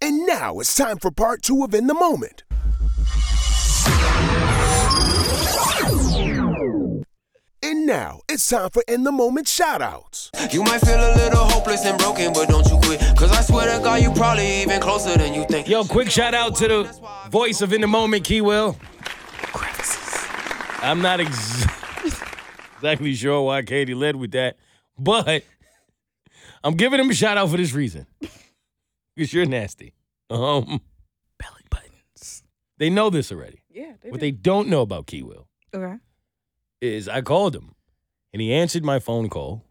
And now it's time for part two of In the Moment. And now it's time for In the Moment shoutouts. You might feel a little hopeless and broken, but don't you quit. Cause I swear to God, you probably even closer than you think. Yo, quick shout out to the voice of In the Moment, Key Will. I'm not ex- exactly sure why Keity led with that, but I'm giving him a shout out for this reason. Because you're nasty. Um, Belly buttons. they know this already. Yeah, they What they don't know about Key Will Okay. is I called him and he answered my phone call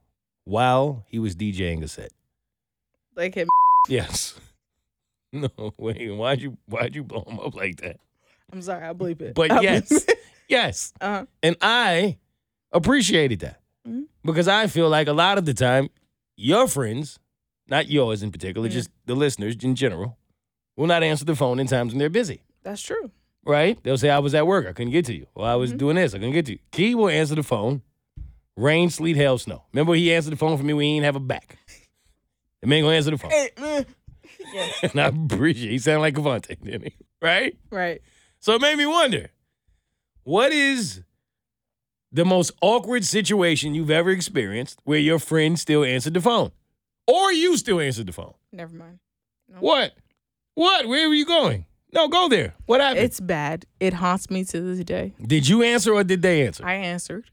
while he was DJing a set. Like him. Yes. No, wait, why'd you why'd you blow him up like that? I'm sorry, I'll bleep it. But I'll bleep yes, it. yes. Uh-huh. And I appreciated that Mhm. because I feel like a lot of the time, your friends, not yours in particular, Yeah. just the listeners in general, will not answer the phone in times when they're busy, That's true. right? They'll say, I was at work, I couldn't get to you. Or I was Mm-hmm. doing this, I couldn't get to you. Key will answer the phone, rain, sleet, hail, snow. Remember, he answered the phone for me when he didn't have a back. The man gonna answer the phone. Hey, man. and I appreciate He sounded like Avante, didn't he? Right? Right. So it made me wonder what is the most awkward situation you've ever experienced where your friend still answered the phone? Or you still answered the phone? Never mind. No. What? What? Where were you going? No, go there. What happened? It's bad. It haunts me to this day. did you answer or did they answer? I answered.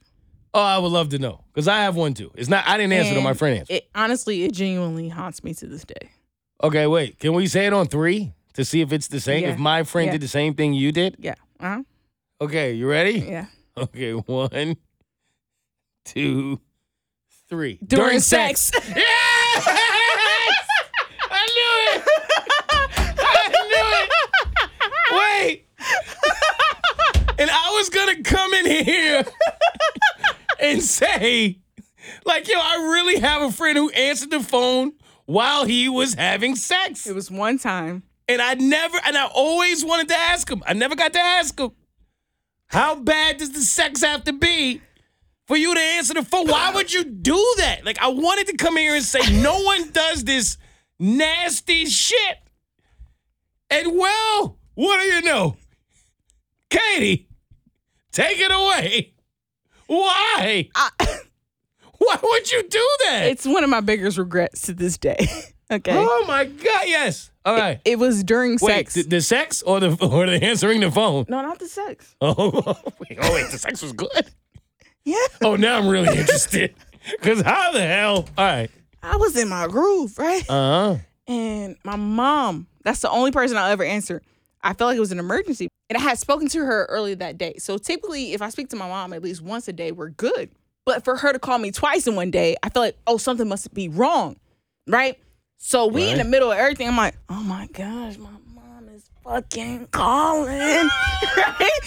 oh, I would love to know. Because I have one too. It's not I didn't answer to my friend answered. It honestly, it genuinely haunts me to this day. Okay, wait. Can we say it on three to see if it's the same? Yeah. If my friend Yeah. did the same thing you did? Yeah. Uh-huh. Okay, you ready? Yeah. Okay, one, two, three. During, sex. Yes! I knew it. I knew it. Wait. And I was gonna come in here and say, like, yo, I really have a friend who answered the phone while he was having sex. it was one time. And I never, and I always wanted to ask him. I never got to ask him. How bad does the sex have to be for you to answer the phone? Why would you do that? Like, I wanted to come here and say, no one does this nasty shit. And well, what do you know? Keity, take it away. Why? Why would you do that? It's one of my biggest regrets to this day. okay. oh my God, yes. All right. It was during Wait, sex. the, the sex or the or the answering the phone? no, not the sex. Oh, oh wait, oh wait, the sex was good. Yeah. Oh, now I'm really interested. Cause how the hell? All right. I was in my groove, right? Uh huh. and my mom, that's the only person I'll ever answer. I felt like it was an emergency. And I had spoken to her earlier that day. So typically, if I speak to my mom at least once a day, we're good. But for her to call me twice in one day, I felt like, oh, something must be wrong. Right? So we in the middle of everything. I'm like, oh my gosh, my mom is fucking calling. right?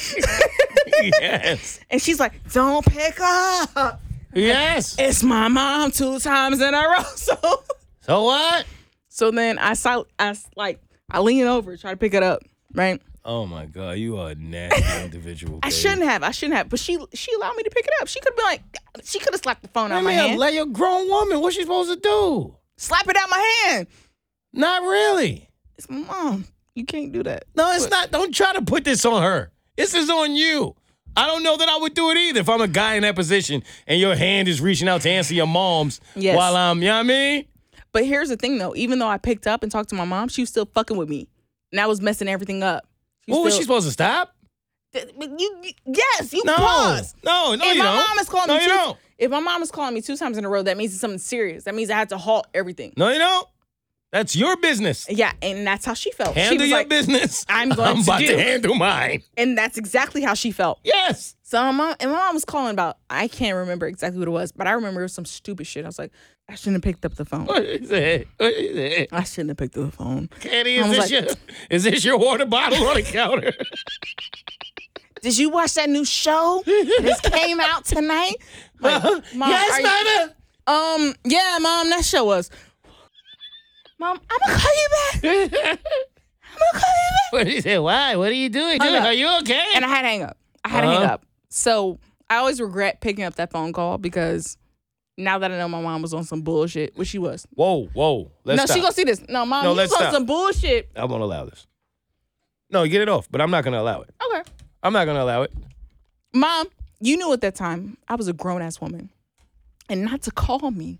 Yes. and she's like, don't pick up. Yes. It's my mom two times in a row. So So what? So then I saw, I s- like, I lean over, try to pick it up, right? Oh my God, you are a nasty individual. I shouldn't have, I shouldn't have, but she she allowed me to pick it up. She could have been like, she could have slapped the phone out of my hand, let your grown woman. What's she supposed to do? slap it out my hand. Not really. It's my mom. You can't do that. No, it's not. Don't try to put this on her. This is on you. I don't know that I would do it either if I'm a guy in that position and your hand is reaching out to answer your mom's Yes. while I'm, you know what I mean? But here's the thing, though. Even though I picked up and talked to my mom, she was still fucking with me, and I was messing everything up. She's What was she supposed to stop? Th- you, you- yes, you No, pause. no, no, if you my don't. mom is calling no, me you two, don't. if my mom is calling me two times in a row, that means it's something serious. That means I had to halt everything. No, you don't. That's your business. Yeah, and that's how she felt. she Handle was your like, business. I'm going I'm to about do. to handle mine. and that's exactly how she felt. Yes. So my mom and my mom was calling about. I can't remember exactly what it was, but I remember it was some stupid shit. I was like, I shouldn't have picked up the phone. What is it? What is it? I shouldn't have picked up the phone. Keity, is this like- your is this your water bottle on the counter? Did you watch that new show? this came out tonight. Like, Mom, yes, are you- mama. Um, yeah, mom, that show was. Mom, I'm gonna call you back. I'm gonna call you back. What is say? Why? What are you doing? Dude, are you okay? And I had to hang up. I had to hang Uh-huh. up. So I always regret picking up that phone call because now that I know my mom was on some bullshit, which she was. whoa, whoa. Let's no, stop. she gonna see this. No, mom, No, you let's was on stop. some bullshit. I won't allow this. No, get it off. But I'm not gonna allow it. Okay. I'm not gonna allow it. Mom, you knew at that time I was a grown ass woman. And not to call me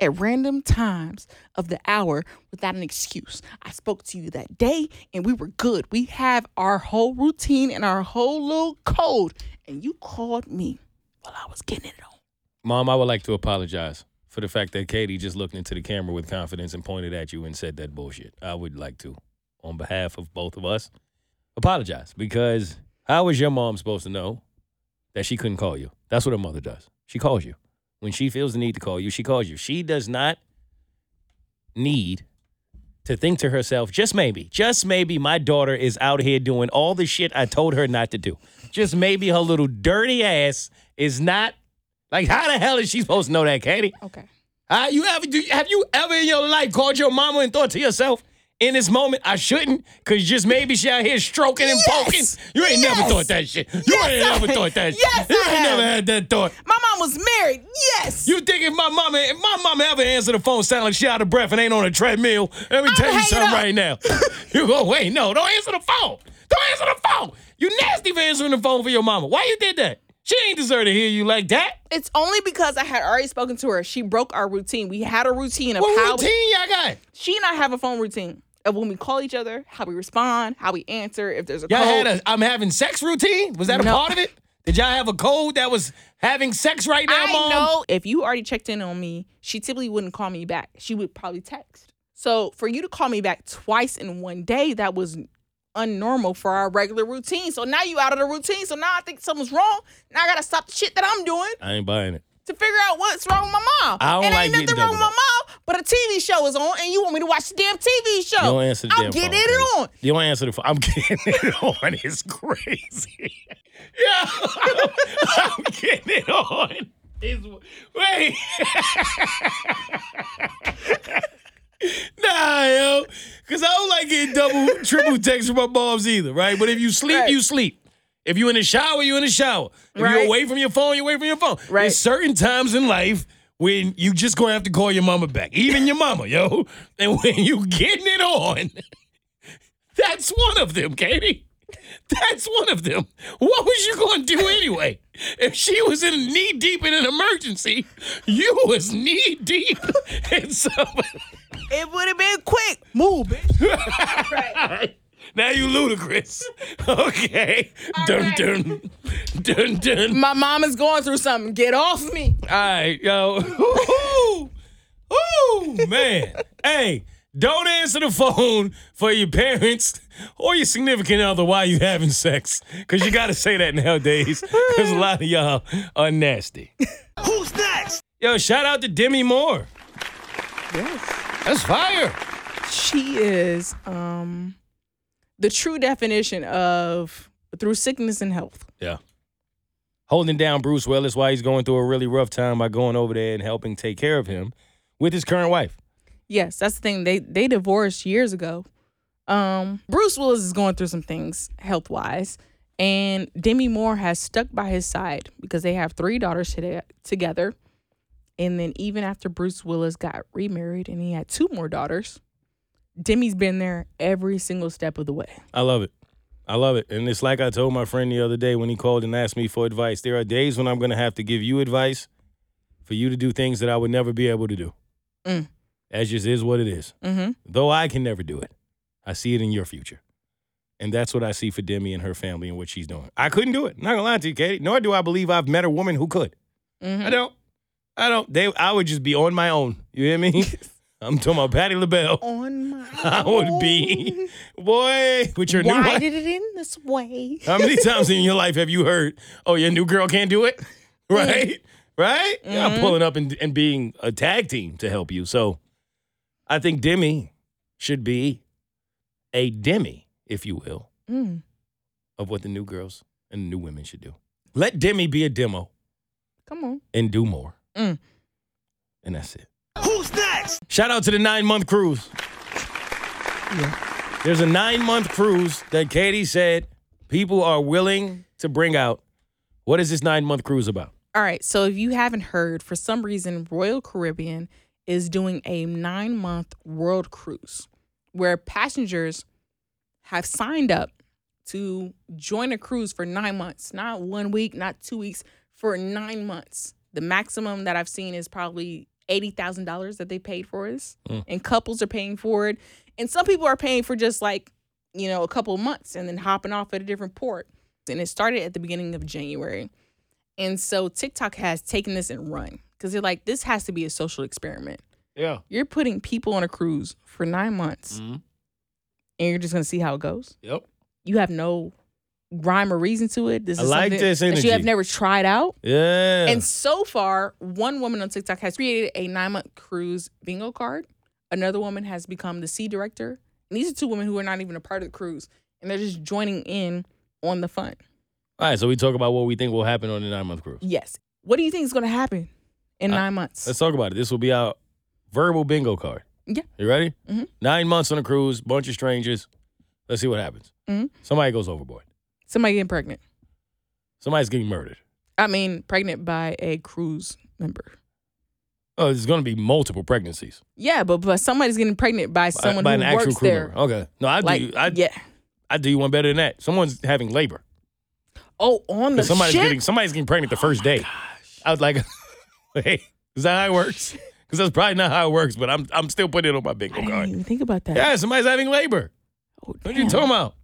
at random times of the hour without an excuse. I spoke to you that day and we were good. We have our whole routine and our whole little code. And you called me while I was getting it on. Mom, I would like to apologize for the fact that Keity just looked into the camera with confidence and pointed at you and said that bullshit. I would like to, on behalf of both of us, apologize because how was your mom supposed to know that she couldn't call you? That's what a mother does. She calls you. When she feels the need to call you, she calls you. She does not need to think to herself, just maybe, just maybe my daughter is out here doing all the shit I told her not to do. Just maybe her little dirty ass is not like how the hell is she supposed to know that, Keity? Okay. Uh, you ever do have you ever in your life called your mama and thought to yourself, in this moment, I shouldn't, cause just maybe she out here stroking and Yes! poking. You ain't never thought that shit. You Yes, ain't I never thought that shit. Yes, you I ain't never had that thought. My mom was married. Yes. You think if my mama, if my mama ever answer the phone sound like she out of breath and ain't on a treadmill, let me I'ma tell you something right now. you go, wait, no, don't answer the phone. Don't answer the phone. You nasty for answering the phone for your mama. Why you did that? She ain't deserve to hear you like that. it's only because I had already spoken to her. She broke our routine. We had a routine of What how routine y'all got? she and I have a phone routine when we call each other, how we respond, how we answer, if there's a Y'all code. had a I'm having sex routine? Was that a No. part of it? Did y'all have a code that was having sex right now, I mom? know if you already checked in on me, she typically wouldn't call me back. She would probably text. So for you to call me back twice in one day, that was unnormal for our regular routine. So now you out of the routine. So now I think something's wrong. Now I gotta stop the shit that I'm doing I ain't buying it. To figure out what's wrong with my mom. I don't it like ain't nothing wrong with my mom, but a TV show is on and you want me to watch the damn TV show. You don't answer the I'm damn getting phone, it on. You don't answer the phone. I'm getting it on. It's crazy. Yeah, I'm, I'm getting it on. It's, wait. nah, yo. Because I don't like getting double, triple texts from my moms either, right? But if you sleep, Right. you sleep. If you in the shower, you in the shower. If you're away from your phone, you're away from your phone. Right. There's certain times in life when you just gonna have to call your mama back. Even your mama, yo. And when you getting it on, that's one of them, Keity. That's one of them. What was you to do anyway? If she was in knee deep in an emergency, you was knee deep in some. It would have been quick. Move, bitch. Now you ludicrous. Okay. Dun right. dun dun dun. My mom is going through something. Get off me. All right, yo. Ooh, ooh, man. hey, don't answer the phone for your parents or your significant other while you having sex. Because you got to say that nowadays. Because a lot of y'all are nasty. Who's next? Yo, shout out to Demi Moore. Yes. That's fire. She is um the true definition of through sickness and health. Yeah. Holding down Bruce Willis while he's going through a really rough time by going over there and helping take care of him with his current wife. Yes, that's the thing. They they divorced years ago. Um, Bruce Willis is going through some things health wise, and Demi Moore has stuck by his side because they have three daughters today, together. And then even after Bruce Willis got remarried and he had two more daughters, Demi's been there every single step of the way. I love it. I love it. And it's like I told my friend the other day when he called and asked me for advice. There are days when I'm going to have to give you advice for you to do things that I would never be able to do. Mm. That just is what it is. Mm-hmm. Though I can never do it, I see it in your future. And that's what I see for Demi and her family and what she's doing. I couldn't do it. Not gonna lie to you, Keity. Nor do I believe I've met a woman who could. Mm-hmm. I don't. I don't. They. I would just be on my own. You hear me? I'm talking about Patti LaBelle. On my I would be, boy, with your new Why wife. did it end this way? How many times in your life have you heard, "Oh, your new girl can't do it"? Right, right. Yeah, I'm pulling up and, and being a tag team to help you. So, I think Demi should be a Demi, if you will, Mm. of what the new girls and the new women should do. Let Demi be a demo Come on. and do more. Mm. And that's it. Who's Shout out to the nine month cruise. There's a nine month cruise that Keity said people are willing to bring out. What is this nine month cruise about? All right. So if you haven't heard, for some reason, Royal Caribbean is doing a nine month world cruise where passengers have signed up to join a cruise for nine months, not one week, not two weeks, for nine months. The maximum that I've seen is probably $80,000 that they paid for this. And couples are paying for it. And some people are paying for just like, you know, a couple of months and then hopping off at a different port. And it started at the beginning of January. And so TikTok has taken this and run because they're like, this has to be a social experiment. Yeah. You're putting people on a cruise for nine months Mhm. and you're just going to see how it goes. Yep. You have no rhyme or reason to it. This I is like something this that you have never tried out. Yeah. And so far, one woman on TikTok has created a nine month cruise bingo card. Another woman has become the sea director. And these are two women who are not even a part of the cruise. And they're just joining in on the fun. All right. So we talk about what we think will happen on the nine month cruise. Yes. What do you think is going to happen in nine months? Let's talk about it. This will be our verbal bingo card. Yeah. You ready? Mm-hmm. Nine months on a cruise, bunch of strangers. Let's see what happens. Mhm. Somebody goes overboard. Somebody getting pregnant. Somebody's getting murdered. I mean, pregnant by a cruise member. Oh, there's going to be multiple pregnancies Yeah, but but somebody's getting pregnant by by- someone by who an actual works crew there. member. Okay. No, I do. Like, you, I, yeah. I do you one better than that. Someone's having labor. Oh, on the somebody's ship. getting somebody's getting pregnant the first day. I was like, hey, is that how it works? Because that's probably not how it works. But I'm I'm still putting it on my I bingo didn't card. even think about that. Yeah, somebody's having labor. Oh, What you damn. talking about?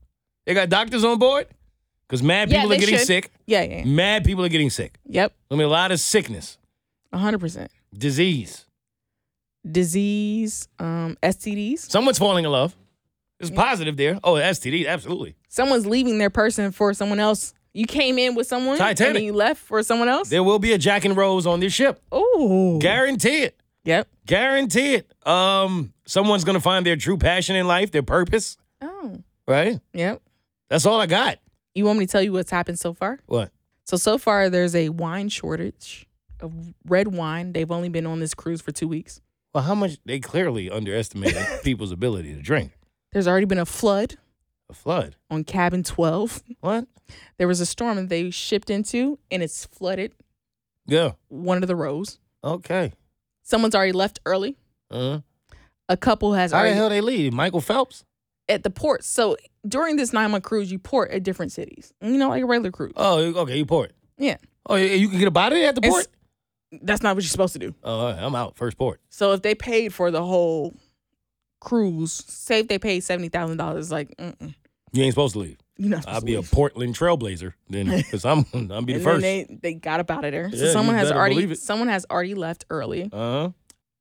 They got doctors on board because mad Yeah, people are getting should. sick. Yeah, yeah. yeah. Mad people are getting sick. Yep. I mean, a lot of sickness, hundred percent. disease. Disease, um, STDs. Someone's falling in love. It's positive there. Oh, STD, absolutely. Someone's leaving their person for someone else. You came in with someone and Titanic. then you left for someone else. There will be a Jack and Rose on this ship. Oh, Guarantee it. yep. Guarantee it. Um, someone's gonna find their true passion in life, their purpose. Oh, Right. yep. That's all I got. You want me to tell you what's happened so far? What? So so far, there's a wine shortage of red wine. They've only been on this cruise for two weeks. Well, how much they clearly underestimated people's ability to drink. There's already been a flood A flood. on cabin 12. What? There was a storm that they shipped into, and it's flooded Yeah. one of the rows. Okay. Someone's already left early. Uh-huh. A couple has how the hell they leave? Michael Phelps? at the port. So during this nine month cruise, you port at different cities. You know, like a regular cruise. Oh, okay. You port. Yeah, Oh, you can get a body at the It's- port. that's not what you're supposed to do. Oh, right, I'm out. First port. So if they paid for the whole cruise, say if they paid seventy thousand dollars, like mm-mm, You ain't supposed to leave. you're not supposed I'll to be a. Portland trailblazer then, because I'm I'll be the first. they they got up out of there. So Yeah, someone has already someone has already left early, Uh huh.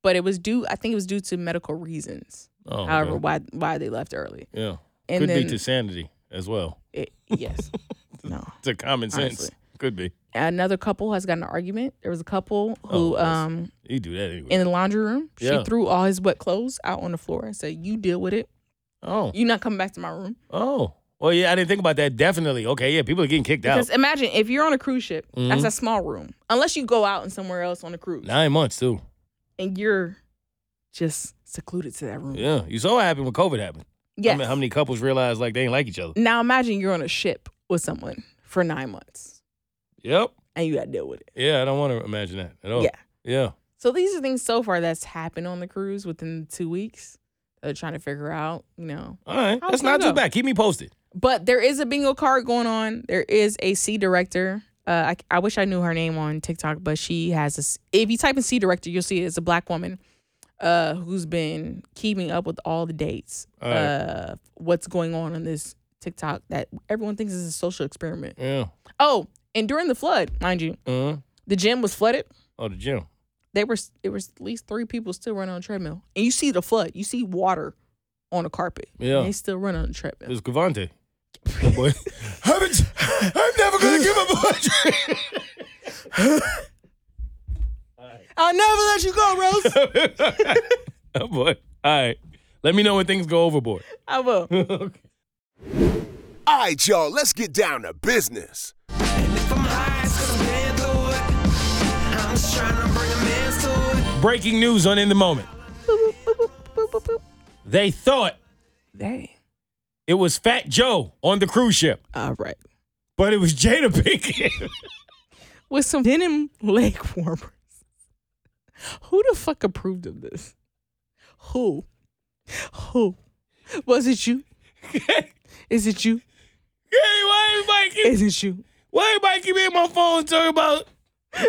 but it was due. I think it was due to medical reasons. Oh, However, okay. why why they left early? yeah, And could then be to sanity as well. it, yes, no. To common sense, Honestly. could be. Another couple has got an argument. There was a couple Oh, who that's- um You do that anyway. in the laundry room. Yeah. She threw all his wet clothes out on the floor and said, "You deal with it. oh, You're not coming back to my room." oh. Well, yeah, I didn't think about that. Definitely. Okay, yeah, people are getting kicked Because out. Because imagine if you're on a cruise ship, that's Mhm. a small room. Unless you go out and somewhere else on a cruise, Nine months too. and you're just secluded to that room. Yeah, you saw what happened when COVID happened. Yes. How many, how many couples realize like they ain't like each other? now imagine you're on a ship with someone for nine months, Yep. and you got to deal with it. Yeah, I don't want to imagine that at all. Yeah. Yeah. So these are things so far that's happened on the cruise within two weeks. They're trying to figure out, you know, All right. That's not too bad. Keep me posted. But there is a bingo card going on. There is a sea director. Uh, I, I wish I knew her name on TikTok, but she has a. If you type in sea director, you'll see it's a black woman, uh, who's been keeping up with all the dates, All right. uh, what's going on on this TikTok that everyone thinks is a social experiment. Yeah. Oh, and during the flood, mind you, Uh-huh. the gym was flooded. Oh, the gym. There was it was at least three people still running on a treadmill, and you see the flood. You see water on the carpet. Yeah. and they still run on the It treadmill. was Gavante. Oh, boy. Haven't, I'm never going to give up on I'll never let you go, Rose. oh, boy. All right. Let me know when things go overboard. I will. okay. All right, y'all, let's get down to business. Breaking news on In the Moment. They thought Hey, it was Fat Joe on the cruise ship, all right. but it was Jada Pinkett. With some denim leg warmers. Who the fuck approved of this? Who? Who? Was it you? Is it you? Hey, why everybody keep, Is it you? why everybody keep hitting my phone talking about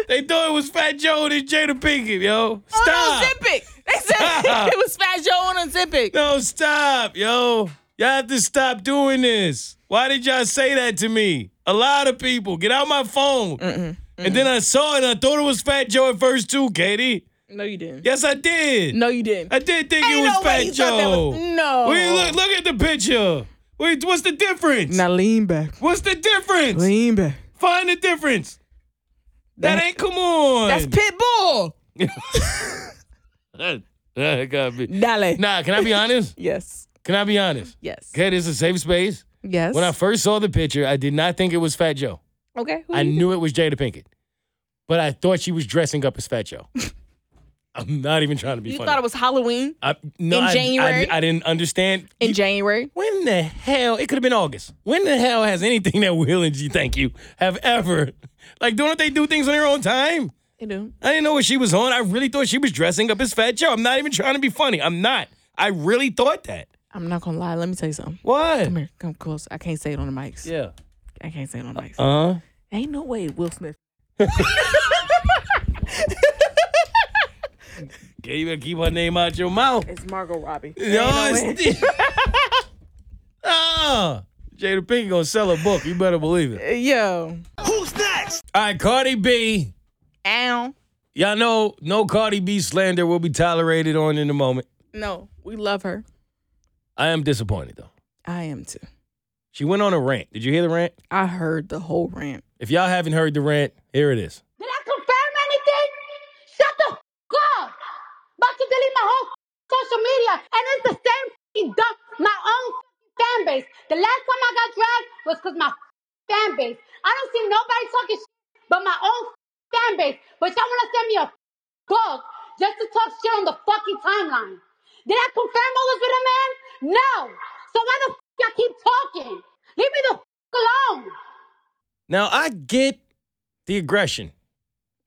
they thought it was Fat Joe and it's Jada Pinkett, yo? Oh, stop. On Ozempic. They said it was Fat Joe and on Ozempic. No, stop, yo. Y'all have to stop doing this. Why did y'all say that to me? A lot of people. Get out my phone. And then I saw it and I thought it was Fat Joe at first too, Keity. No, you didn't. Yes, I did. No, you didn't. I did think Ain't it was no way Fat you thought that Joe. was- no. Wait, look, look at the picture. Wait, what's the difference? Now lean back. What's the difference? Lean back. Find the difference. That, ain't come on. That's Pitbull. That, that gotta be. Dale. Nah, can I be honest? Yes. Can I be honest? Yes. Okay, this is a safe space. Yes. When I first saw the picture, I did not think it was Fat Joe. okay. who I you knew it was Jada Pinkett, but I thought she was dressing up as Fat Joe. I'm not even trying to be funny. You funny. thought it was Halloween I, no, in I- I- January? I, didn't understand. in You- January? when the hell? It could have been August. When the hell has anything that Will and G, thank you, have ever? Like, don't they do things on their own time? You do. I didn't know what she was on. I really thought she was dressing up as Fat Joe. I'm not even trying to be funny. I'm not. I really thought that. I'm not gonna lie. Let me tell you something. What? Come here. Come close. I can't say it on the mics. Yeah. I can't say it on the mics. Uh huh. Ain't no way Will Smith. Okay, you better keep her name out your mouth. It's Margot Robbie. No, no way. it's Ah, Jada Pinkett gonna sell a book. You better believe it. Yo. Who's next? All right, Cardi B. Ow. Y'all know no Cardi B slander will be tolerated on in the moment. No, we love her. I am disappointed though. I am too. She went on a rant. Did you hear the rant? I heard the whole rant. If y'all haven't heard the rant, here it is. Did I confirm anything? Shut the f- up! About to delete my whole social media, and it's the same f***ing dump, my own fan base. The last time I got dragged was because my fan base. I don't see nobody talking shit but my own fan base. But y'all wanna send me a dog just to talk shit on the fucking timeline. Did I confirm all this with a man? No. So why the f*** y'all keep talking? Leave me the f*** alone. Now I get the aggression.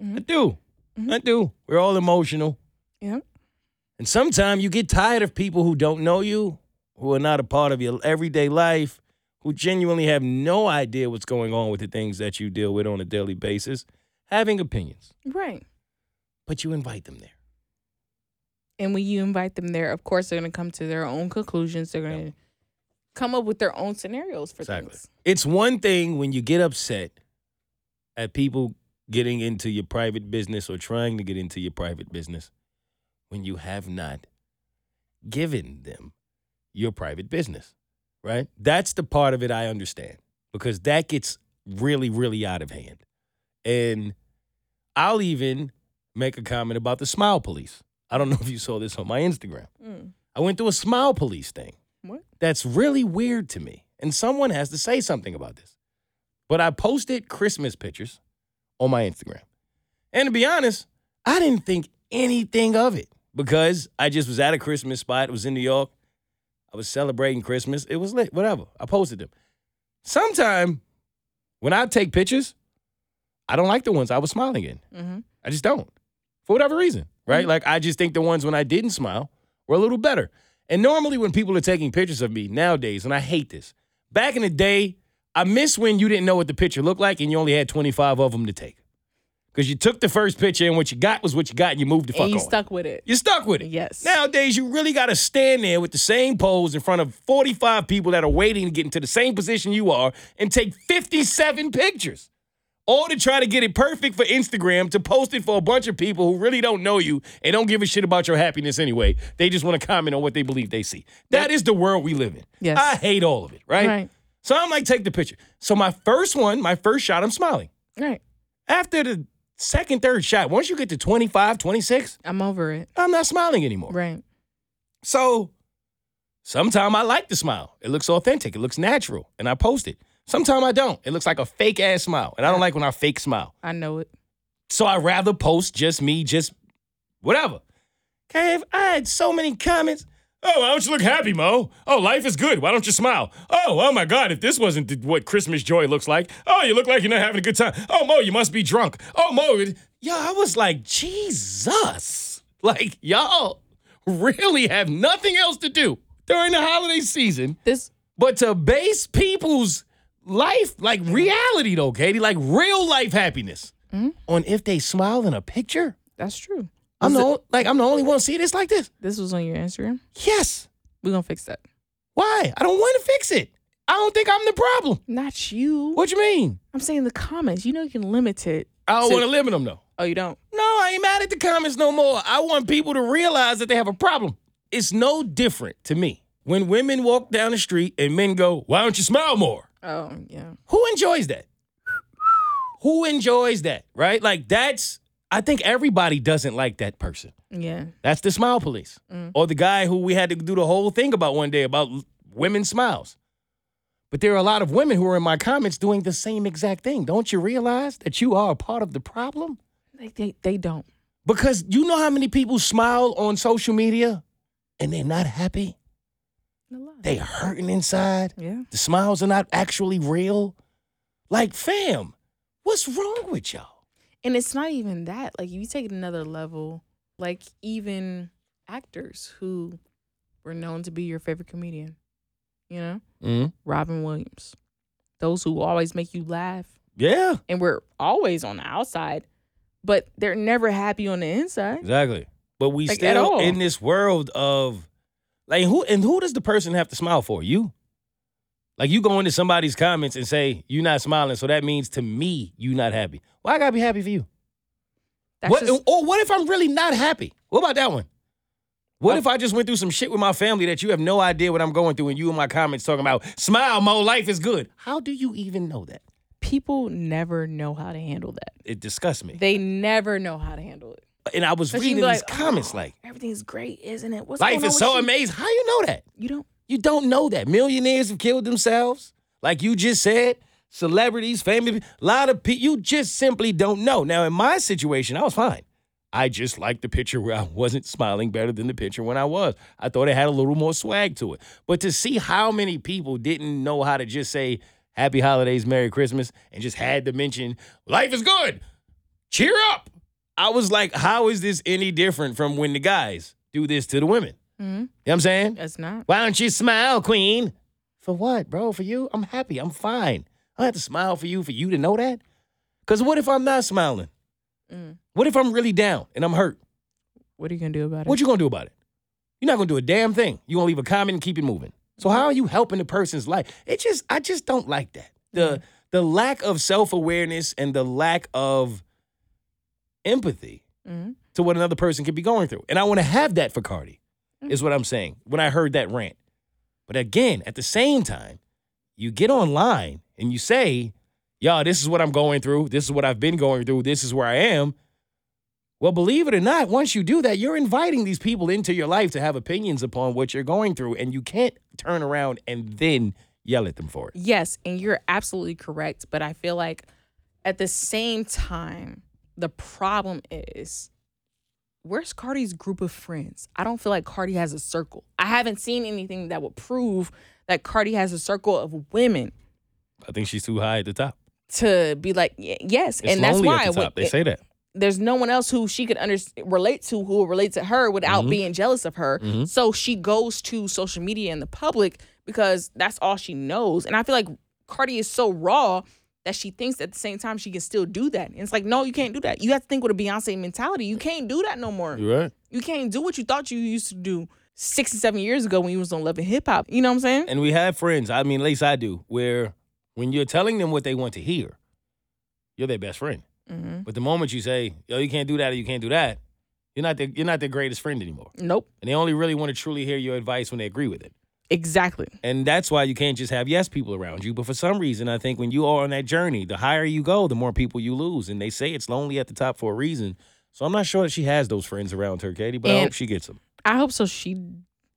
Mm-hmm. I do. Mm-hmm. I do. We're all emotional. Yeah. And sometimes you get tired of people who don't know you, who are not a part of your everyday life, who genuinely have no idea what's going on with the things that you deal with on a daily basis, having opinions. Right. But you invite them there. And when you invite them there, of course, they're going to come to their own conclusions. They're going to come up with their own scenarios for Exactly. things. It's one thing when you get upset at people getting into your private business or trying to get into your private business when you have not given them your private business, right? That's the part of it I understand because that gets really, really out of hand. And I'll even make a comment about the smile police. I don't know if you saw this on my Instagram. Mm. I went through a smile police thing? That's really weird to me. And someone has to say something about this. But I posted Christmas pictures on my Instagram. And to be honest, I didn't think anything of it because I just was at a Christmas spot. It was in New York. I was celebrating Christmas. It was lit, whatever. I posted them. Sometime when I take pictures, I don't like the ones I was smiling in. Mm-hmm. I just don't. For whatever reason, right? Like I just think the ones when I didn't smile were a little better. And normally when people are taking pictures of me nowadays, and I hate this. Back in the day, I miss when you didn't know what the picture looked like and you only had 25 of them to take. Because you took the first picture and what you got was what you got and you moved the fuck and you on. stuck with it. You're stuck with it. Yes. Nowadays, you really got to stand there with the same pose in front of 45 people that are waiting to get into the same position you are and take 57 pictures. All to try to get it perfect for Instagram to post it for a bunch of people who really don't know you and don't give a shit about your happiness anyway. They just want to comment on what they believe they see. that is the world we live in. Yes. I hate all of it, right? Right. So I'm like, take the picture. So my first one, my first shot, I'm smiling. Right. After the second, third shot, once you get to 25, 26, I'm over it. I'm not smiling anymore. Right. So sometimes I like to smile. It looks authentic. It looks natural. And I post it. Sometimes I don't. It looks like a fake ass smile. And I don't like when I fake smile. I know it. So I rather post just me, just whatever. Kev, I had so many comments. Oh, why don't you look happy, Moe? Oh, life is good. Why don't you smile? Oh, oh my God, if this wasn't what Christmas joy looks like. Oh, you look like you're not having a good time. Oh, Moe, you must be drunk. Oh, Moe. it- Yo, I was like, Jesus. Like, y'all really have nothing else to do during the holiday season This but to base people's life, like reality though, Keity, like real life happiness mm-hmm. on if they smile in a picture. that's true. I'm the it- like I'm the only one see this like this. This was on your Instagram. Yes. We're gonna fix that. Why? I don't want to fix it. I don't think I'm the problem. Not you. What you mean? I'm saying the comments. You know you can limit it. I don't to- want to limit them though. Oh, you don't. No, I ain't mad at the comments no more. I want people to realize that they have a problem. It's no different to me when women walk down the street and men go, "Why don't you smile more?" Oh, yeah. Who enjoys that? Who enjoys that? Right? Like that's I think everybody doesn't like that person. Yeah. That's the smile police. Mm. Or the guy who we had to do the whole thing about one day about women's smiles. But there are a lot of women who are in my comments doing the same exact thing. Don't you realize that you are a part of the problem? They, they, they don't. Because you know how many people smile on social media and they're not happy? A lot. They hurting inside. Yeah. The smiles are not actually real. Like, fam, what's wrong with y'all? And it's not even that. Like, if you take it another level, like, even actors who were known to be your favorite comedian, you know, Mm-hmm. Robin Williams, those who always make you laugh Yeah, and we're always on the outside, but they're never happy on the inside. exactly. But we Like, still in this world of like who and who does the person have to smile for? You. Like you go into somebody's comments and say you're not smiling, so that means to me you're not happy. Why I gotta be happy for you? That's What just, or what if I'm really not happy? What about that one? What Oh. if I just went through some shit with my family that you have no idea what I'm going through, and you in my comments talking about smile, my life is good? How do you even know that? people never know how to handle that. It disgusts me. They never know how to handle it. And I was you reading be these like, comments "Oh, like, everything's great, isn't it? What's life is so you?" amazing. How you know that? You don't. You don't know that. Millionaires have killed themselves, like you just said. Celebrities, famous, a lot of people. You just simply don't know. Now, in my situation, I was fine. I just liked the picture where I wasn't smiling better than the picture when I was. I thought it had a little more swag to it. But to see how many people didn't know how to just say Happy Holidays, Merry Christmas, and just had to mention life is good, cheer up. I was like, how is this any different from when the guys do this to the women? Mhm. You know what I'm saying? That's not. Why don't you smile, queen? For what, bro? For you? I'm happy. I'm fine. I don't have to smile for you for you to know that. Because what if I'm not smiling? Mm. What if I'm really down and I'm hurt? What are you gonna do about it? What you gonna do about it? You're not gonna do a damn thing. You're gonna leave a comment and keep it moving. So how are you helping the person's life? It just I just don't like that. The the lack of self-awareness and the lack of empathy Mhm. to what another person could be going through. And I want to have that for Cardi, is what I'm saying when I heard that rant. But again, at the same time, you get online and you say, y'all, this is what I'm going through. This is what I've been going through. This is where I am. Well, believe it or not, once you do that, you're inviting these people into your life to have opinions upon what you're going through. And you can't turn around and then yell at them for it. Yes, and you're absolutely correct. But I feel like at the same time, the problem is where's Cardi's group of friends? I don't feel like Cardi has a circle. I haven't seen anything that would prove that Cardi has a circle of women I think she's too high at the top. to be like, yes. It's and that's why at the They say that. there's no one else who she could under- relate to who will relate to her without Mm-hmm. being jealous of her. So she goes to social media and the public because that's all she knows. And I feel like Cardi is so raw that she thinks at the same time she can still do that. And it's like, no, you can't do that. You have to think with a Beyonce mentality. You can't do that no more. You right? You can't do what you thought you used to do six and seven years ago when you was on Love and Hip Hop. You know what I'm saying? And we have friends. I mean, at least I do, where when you're telling them what they want to hear, you're their best friend. Mm-hmm. But the moment you say, "Yo, you can't do that," or "You can't do that," you're not the, you're not their greatest friend anymore. Nope. And they only really want to truly hear your advice when they agree with it. Exactly. And that's why you can't just have yes people around you. But for some reason, I think when you are on that journey, the higher you go, the more people you lose. And they say it's lonely at the top for a reason. So I'm not sure that she has those friends around her, Keity, but I hope she gets them. I hope so. She,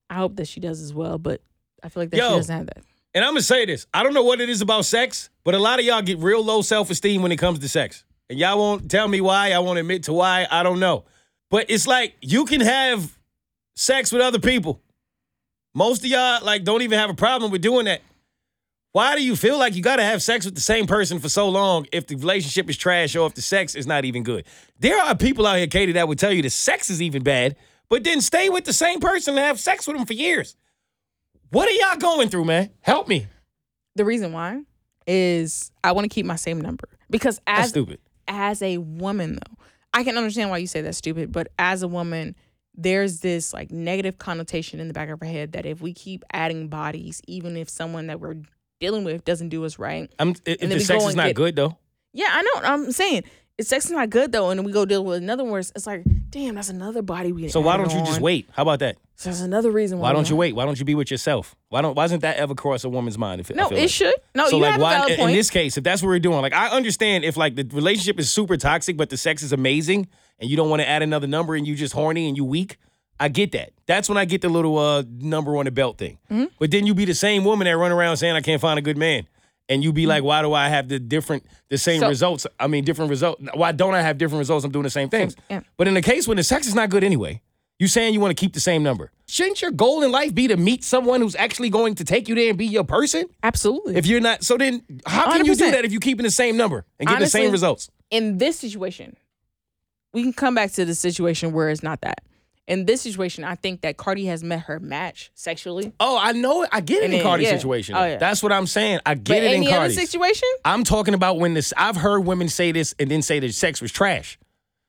I hope that she does as well. But I feel like that Yo. she doesn't have that. And I'm gonna say this: I don't know what it is about sex, but a lot of y'all get real low self esteem when it comes to sex, and y'all won't tell me why. I won't admit to why. I don't know, but it's like you can have sex with other people. Most of y'all like don't even have a problem with doing that. Why do you feel like you got to have sex with the same person for so long if the relationship is trash or if the sex is not even good? There are people out here, Keity, that would tell you the sex is even bad, but then stay with the same person and have sex with them for years. What are y'all going through, man? Help me. The reason why is I want to keep my same number because as stupid. as a woman though, I can understand why you say that's stupid, but as a woman, there's this like negative connotation in the back of our head that if we keep adding bodies, even if someone that we're dealing with doesn't do us right, I'm, if then the sex is not get- good though. yeah, I know. I'm saying if sex is not good though, and we go deal with another one, it's like, damn, that's another body we. So why don't you just wait? How about that? So that's another reason why. Why don't you wait? Why don't you be with yourself? Why don't? Why doesn't that ever cross a woman's mind? If No, it like? should. No, so you like have why a valid in point. this case, if that's what we're doing, like I understand if like the relationship is super toxic, but the sex is amazing, and you don't want to add another number, and you just horny and you weak. I get that. That's when I get the little uh number on the belt thing. Mm-hmm. But then you be the same woman that run around saying I can't find a good man. And you be like, why do I have the different, the same Mm-hmm. So- results? I mean, different results. Why don't I have different results? I'm doing the same things. yeah. But in the case when the sex is not good anyway, you saying you want to keep the same number. Shouldn't your goal in life be to meet someone who's actually going to take you there and be your person? Absolutely. If you're not, so then how can you do that if you're keeping the same number and get the same results? in this situation, we can come back to the situation where it's not that. In this situation, I think that Cardi has met her match sexually. Oh, I know it. I get it And in then, Cardi's yeah. situation. Oh, yeah. That's what I'm saying. I get But it in any other Cardi's. situation, I'm talking about when this. I've heard women say this and then say that sex was trash.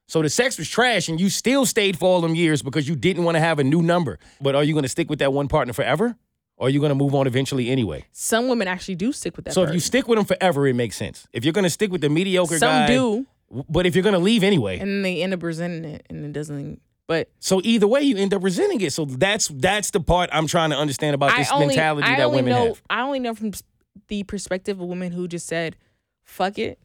So the sex was trash, and you still stayed for all them years because you didn't want to have a new number. But are you going to stick with that one partner forever, or are you going to move on eventually anyway? some women actually do stick with that. so if you person. stick with them forever, it makes sense. If you're going to stick with the mediocre some guy, do, But if you're going to leave anyway, and they end up resenting it, and it doesn't. But so either way, you end up resenting it. So that's that's the part I'm trying to understand about this only, mentality I that only women know, have. I only know from the perspective of women who just said, "Fuck it,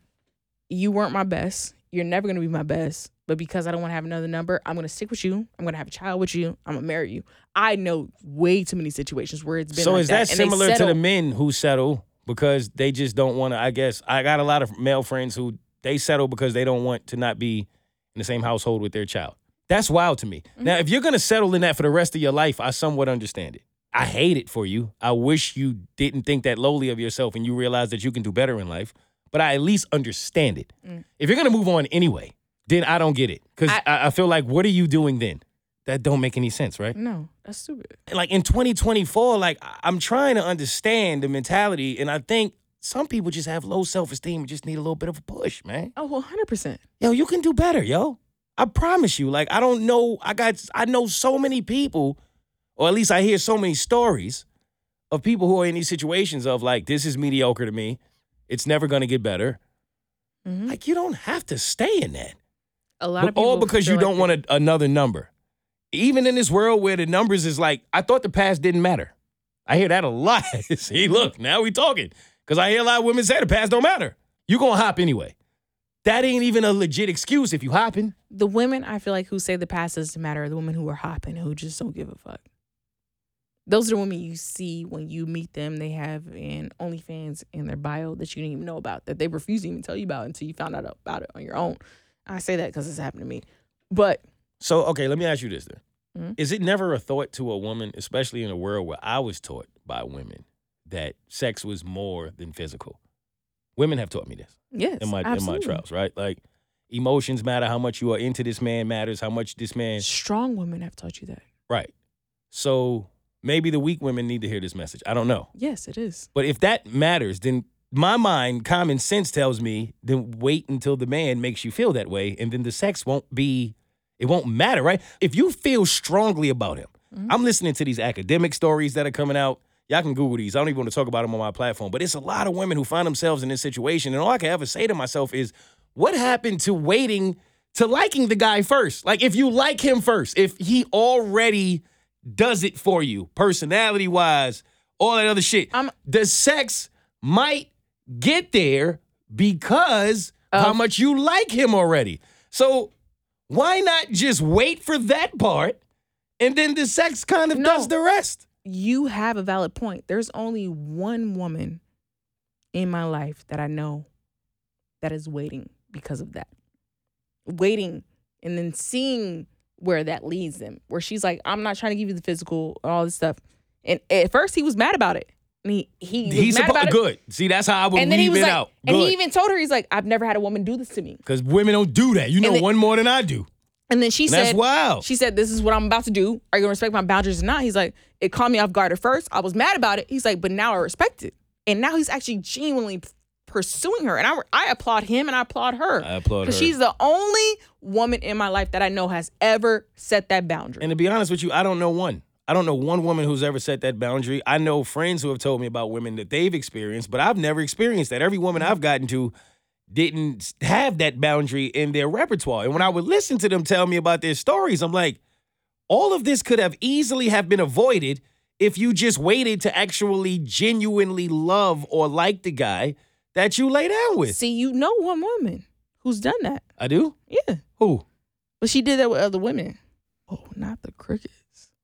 you weren't my best. You're never gonna be my best. But because I don't want to have another number, I'm gonna stick with you. I'm gonna have a child with you. I'm gonna marry you. I know way too many situations where it's been. So like is that, and similar to the men who settle because they just don't want to? I guess I got a lot of male friends who they settle because they don't want to not be in the same household with their child. That's wild to me. Mm-hmm. Now, if you're gonna settle in that for the rest of your life, I somewhat understand it. I hate it for you. I wish you didn't think that lowly of yourself and you realize that you can do better in life. But I at least understand it. Mm. If you're gonna move on anyway, then I don't get it because I- I, I feel like what are you doing then? That don't make any sense, right? No, that's stupid. like in 2024, like I'm trying to understand the mentality, and I think some people just have low self esteem and just need a little bit of a push, man. Oh, 100 percent. Yo, you can do better, yo. I promise you. Like I don't know, I got, I know so many people, or at least I hear so many stories of people who are in these situations of like, this is mediocre to me. It's never gonna get better. Mhm. Like you don't have to stay in that. A lot But of people all because you feel don't like want a, another number. Even in this world where the numbers is like, I thought the past didn't matter. I hear that a lot. See, look, now we talking. Because I hear a lot of women say the past don't matter. You gonna hop anyway. That ain't even a legit excuse if you hopping. the women I feel like who say the past doesn't matter are the women who are hopping who just don't give a fuck. Those are the women you see when you meet them. They have an OnlyFans in their bio that you didn't even know about, that they refuse to even tell you about until you found out about it on your own. I say that because it's happened to me. But So, okay, let me ask you this then. Mhm. Is it never a thought to a woman, especially in a world where I was taught by women that sex was more than physical? Women have taught me this. yes, in my in my trials, right? Like emotions matter, how much you are into this man matters, how much this man Strong women have taught you that. right. So maybe the weak women need to hear this message. I don't know. Yes, it is. But if that matters, then my mind, common sense tells me, then wait until the man makes you feel that way, and then the sex won't be, it won't matter, right? If you feel strongly about him, mm-hmm. I'm listening to these academic stories that are coming out. Y'all can Google these. I don't even want to talk about them on my platform, but it's a lot of women who find themselves in this situation. And all I can ever say to myself is, what happened to waiting to liking the guy first? Like, if you like him first, if he already does it for you, personality wise, all that other shit, I'm- the sex might get there because how much you like him already. So why not just wait for that part and then the sex kind of No. does the rest? You have a valid point. There's only one woman in my life that I know that is waiting because of that. Waiting and then seeing where that leads them. Where she's like, I'm not trying to give you the physical and all this stuff. And at first he was mad about it. And he he was He's mad about supposed it. good. See, that's how I would And then he leave was it like, out. and he even told her, he's like, I've never had a woman do this to me. Because women don't do that. You know then- one more than I do. And then she That's said, wild. She said, This is what I'm about to do. Are you gonna respect my boundaries or not? He's like, It caught me off guard at first. I was mad about it. He's like, But now I respect it. And now he's actually genuinely pursuing her. And I, I applaud him and I applaud her. I applaud Because her. she's the only woman in my life that I know has ever set that boundary. And to be honest with you, I don't know one. I don't know one woman who's ever set that boundary. I know friends who have told me about women that they've experienced, but I've never experienced that. Every woman I've gotten to didn't have that boundary in their repertoire. And when I would listen to them tell me about their stories, I'm like, all of this could have easily have been avoided if you just waited to actually genuinely love or like the guy that you lay down with. See, you know one woman who's done that. I do? Yeah. Who? But she did that with other women. Oh, not the crickets.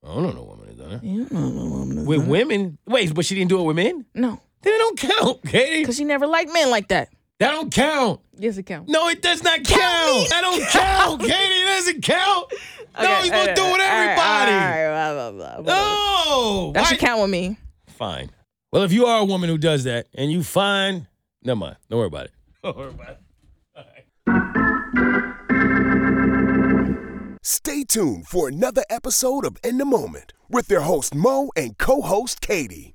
I don't know woman has done it. You don't know woman has With done it. women? Wait, but she didn't do it with men? No. Then it don't count, Keity. Because she never liked men like that. That don't count. Yes, it counts. No, it does not count. That don't count, Keity. It doesn't count. no, he's gonna do it with everybody. blah, blah, blah, No. That Why- should count with me. Fine. Well, if you are a woman who does that and you find, never mind. Don't worry about it. Don't worry about it. Stay tuned for another episode of In the Moment with their host Moe and co host Keity.